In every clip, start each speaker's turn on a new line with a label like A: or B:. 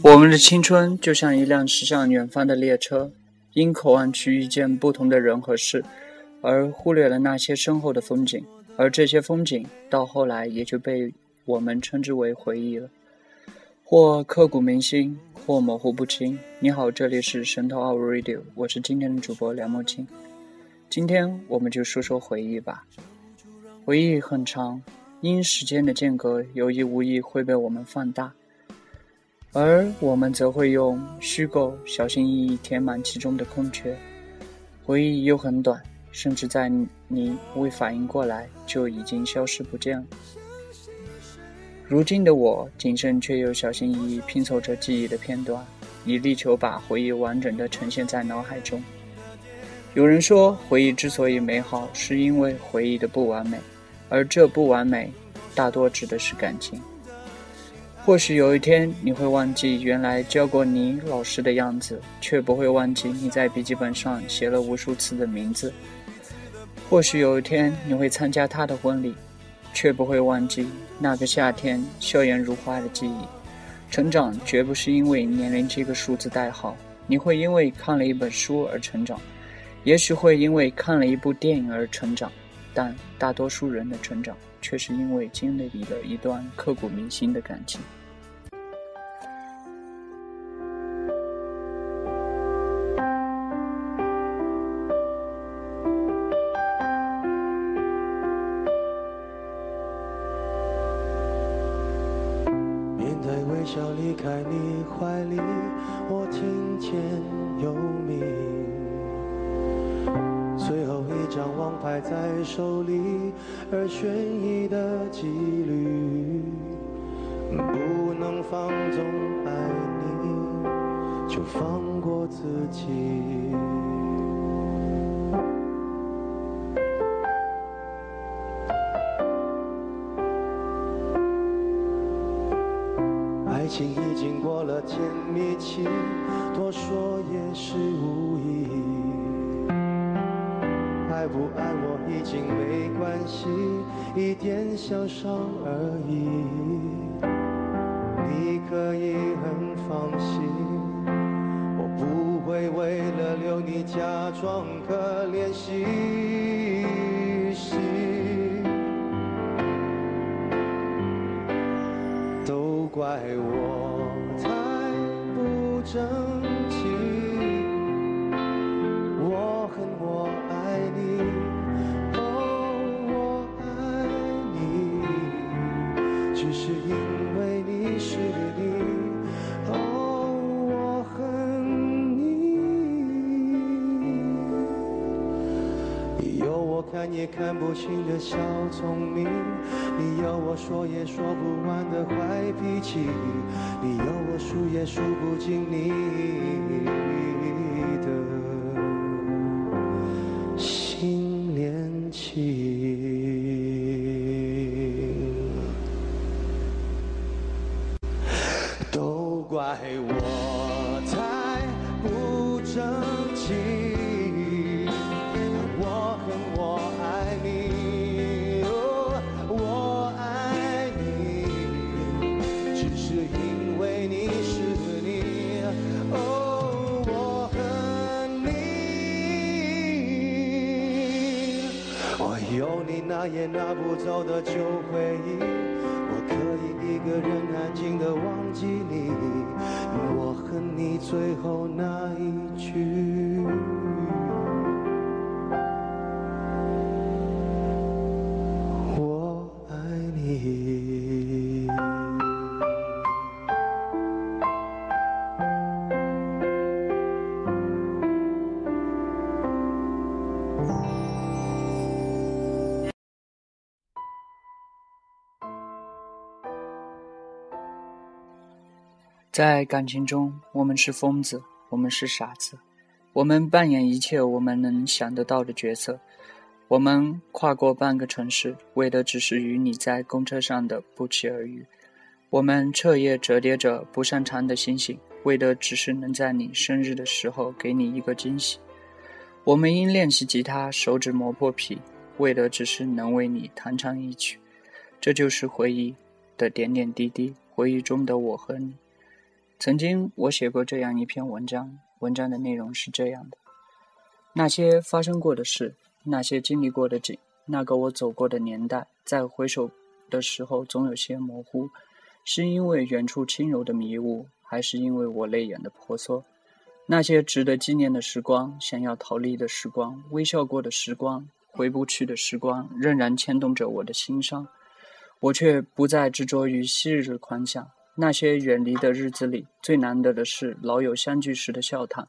A: 我们的青春就像一辆驶向远方的列车，因渴望去遇见不同的人和事，而忽略了那些身后的风景，而这些风景到后来也就被我们称之为回忆了，或刻骨铭心，或模糊不清。你好，这里是神偷 o u Radio，我是今天的主播梁墨清。今天我们就说说回忆吧。回忆很长，因时间的间隔，有意无意会被我们放大。而我们则会用虚构小心翼翼填满其中的空缺，回忆又很短，甚至在你未反应过来就已经消失不见了。如今的我谨慎却又小心翼翼拼凑着记忆的片段，以力求把回忆完整的呈现在脑海中。有人说，回忆之所以美好，是因为回忆的不完美，而这不完美，大多指的是感情。或许有一天你会忘记原来教过你老师的样子，却不会忘记你在笔记本上写了无数次的名字。或许有一天你会参加他的婚礼，却不会忘记那个夏天笑颜如花的记忆。成长绝不是因为年龄这个数字代号，你会因为看了一本书而成长，也许会因为看了一部电影而成长，但大多数人的成长。却是因为经历了一段刻骨铭心的感情。
B: 放纵爱你，就放过自己。爱情已经过了甜蜜期，多说也是无益。爱不爱我已经没关系，一点小伤而已。会为了留你假装可怜兮兮。都怪我太不争。你有我看也看不清的小聪明，你有我说也说不完的坏脾气，你有我数也数不尽你。拿不走的旧回忆，我可以一个人安静的忘记你，我恨你最后那
A: 在感情中，我们是疯子，我们是傻子，我们扮演一切我们能想得到的角色。我们跨过半个城市，为的只是与你在公车上的不期而遇。我们彻夜折叠着不擅长的星星，为的只是能在你生日的时候给你一个惊喜。我们因练习吉他手指磨破皮，为的只是能为你弹唱一曲。这就是回忆的点点滴滴，回忆中的我和你。曾经我写过这样一篇文章，文章的内容是这样的：那些发生过的事，那些经历过的景，那个我走过的年代，在回首的时候总有些模糊，是因为远处轻柔的迷雾，还是因为我泪眼的婆娑？那些值得纪念的时光，想要逃离的时光，微笑过的时光，回不去的时光，仍然牵动着我的心伤。我却不再执着于昔日的狂想。那些远离的日子里，最难得的是老友相聚时的笑谈，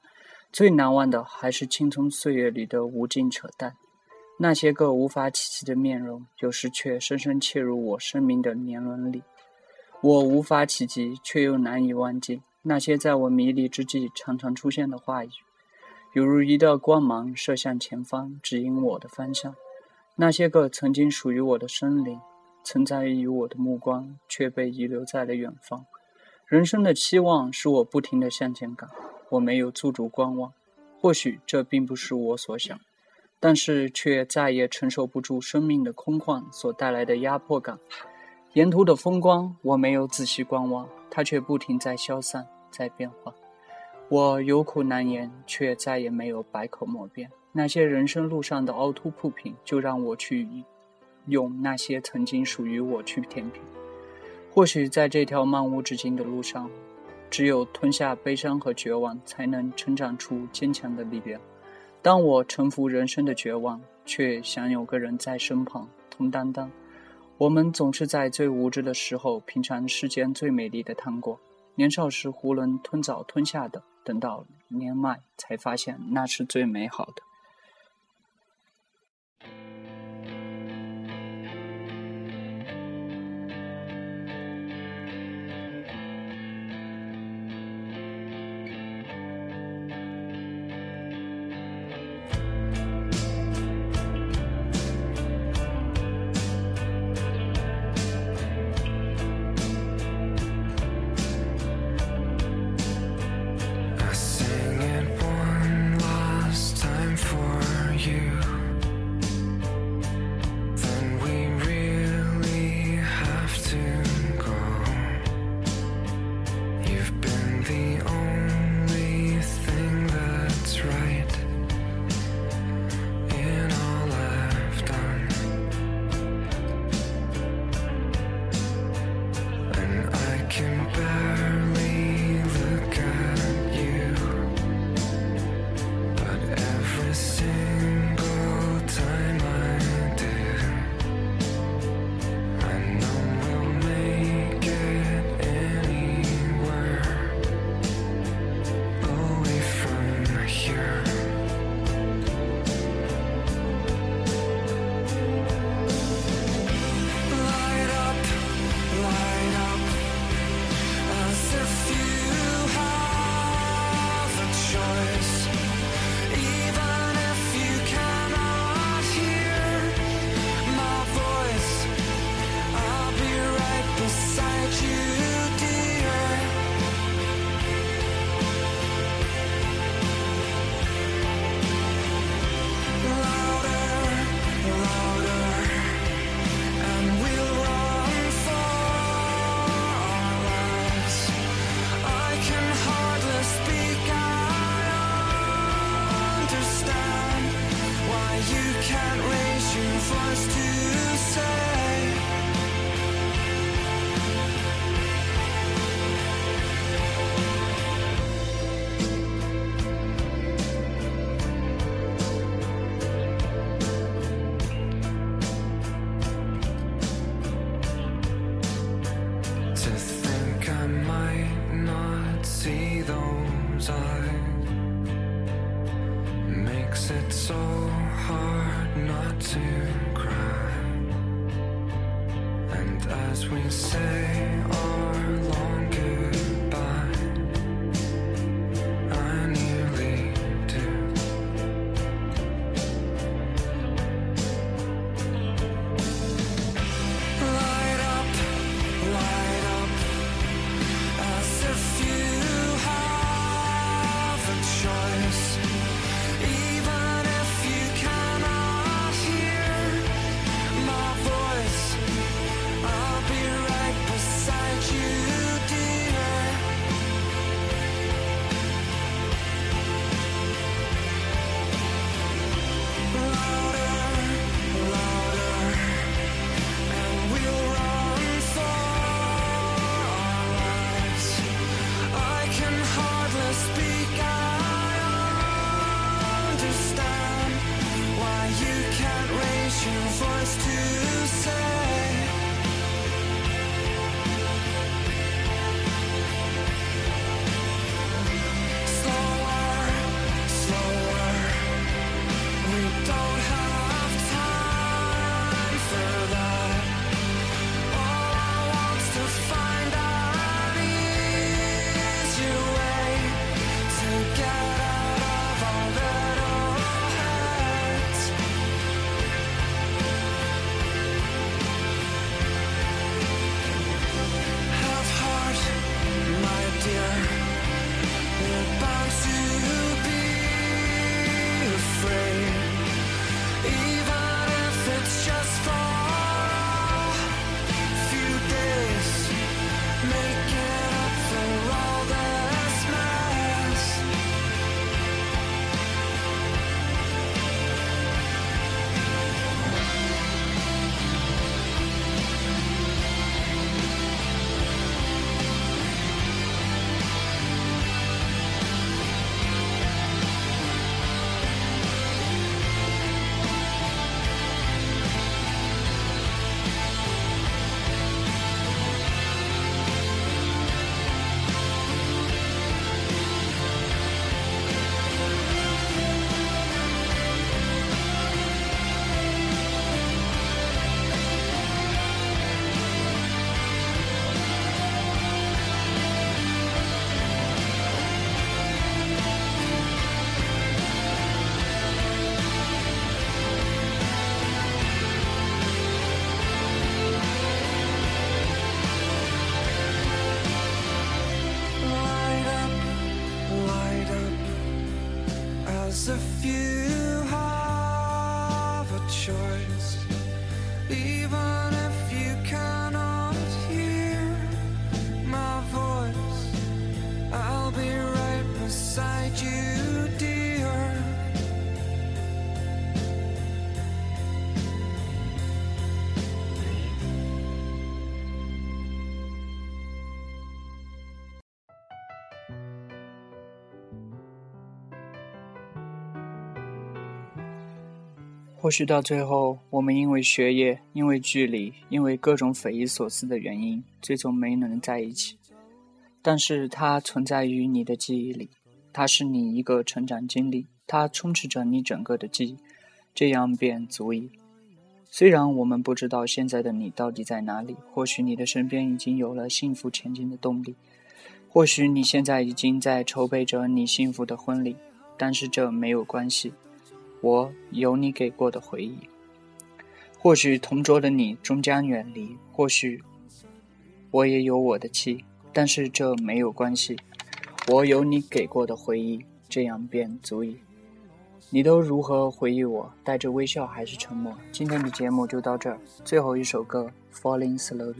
A: 最难忘的还是青葱岁月里的无尽扯淡。那些个无法企及的面容，有时却深深嵌入我生命的年轮里。我无法企及，却又难以忘记那些在我迷离之际常常出现的话语，犹如一道光芒射向前方，指引我的方向。那些个曾经属于我的森林。存在于我的目光，却被遗留在了远方。人生的期望使我不停地向前赶，我没有驻足观望。或许这并不是我所想，但是却再也承受不住生命的空旷所带来的压迫感。沿途的风光，我没有仔细观望，它却不停在消散，在变化。我有苦难言，却再也没有百口莫辩。那些人生路上的凹凸不平，就让我去。用那些曾经属于我去填平。或许在这条漫无止境的路上，只有吞下悲伤和绝望，才能成长出坚强的力量。当我臣服人生的绝望，却想有个人在身旁同担当。我们总是在最无知的时候品尝世间最美丽的糖果。年少时囫囵吞枣吞下的，等到年迈才发现那是最美好的。
C: to cry. And as we say our last.
A: 或许到最后，我们因为学业、因为距离、因为各种匪夷所思的原因，最终没能在一起。但是它存在于你的记忆里，它是你一个成长经历，它充斥着你整个的记忆，这样便足以。虽然我们不知道现在的你到底在哪里，或许你的身边已经有了幸福前进的动力，或许你现在已经在筹备着你幸福的婚礼，但是这没有关系。我有你给过的回忆，或许同桌的你终将远离，或许我也有我的妻，但是这没有关系。我有你给过的回忆，这样便足以。你都如何回忆我？带着微笑还是沉默？今天的节目就到这儿，最后一首歌《Falling Slowly》。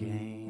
C: Game.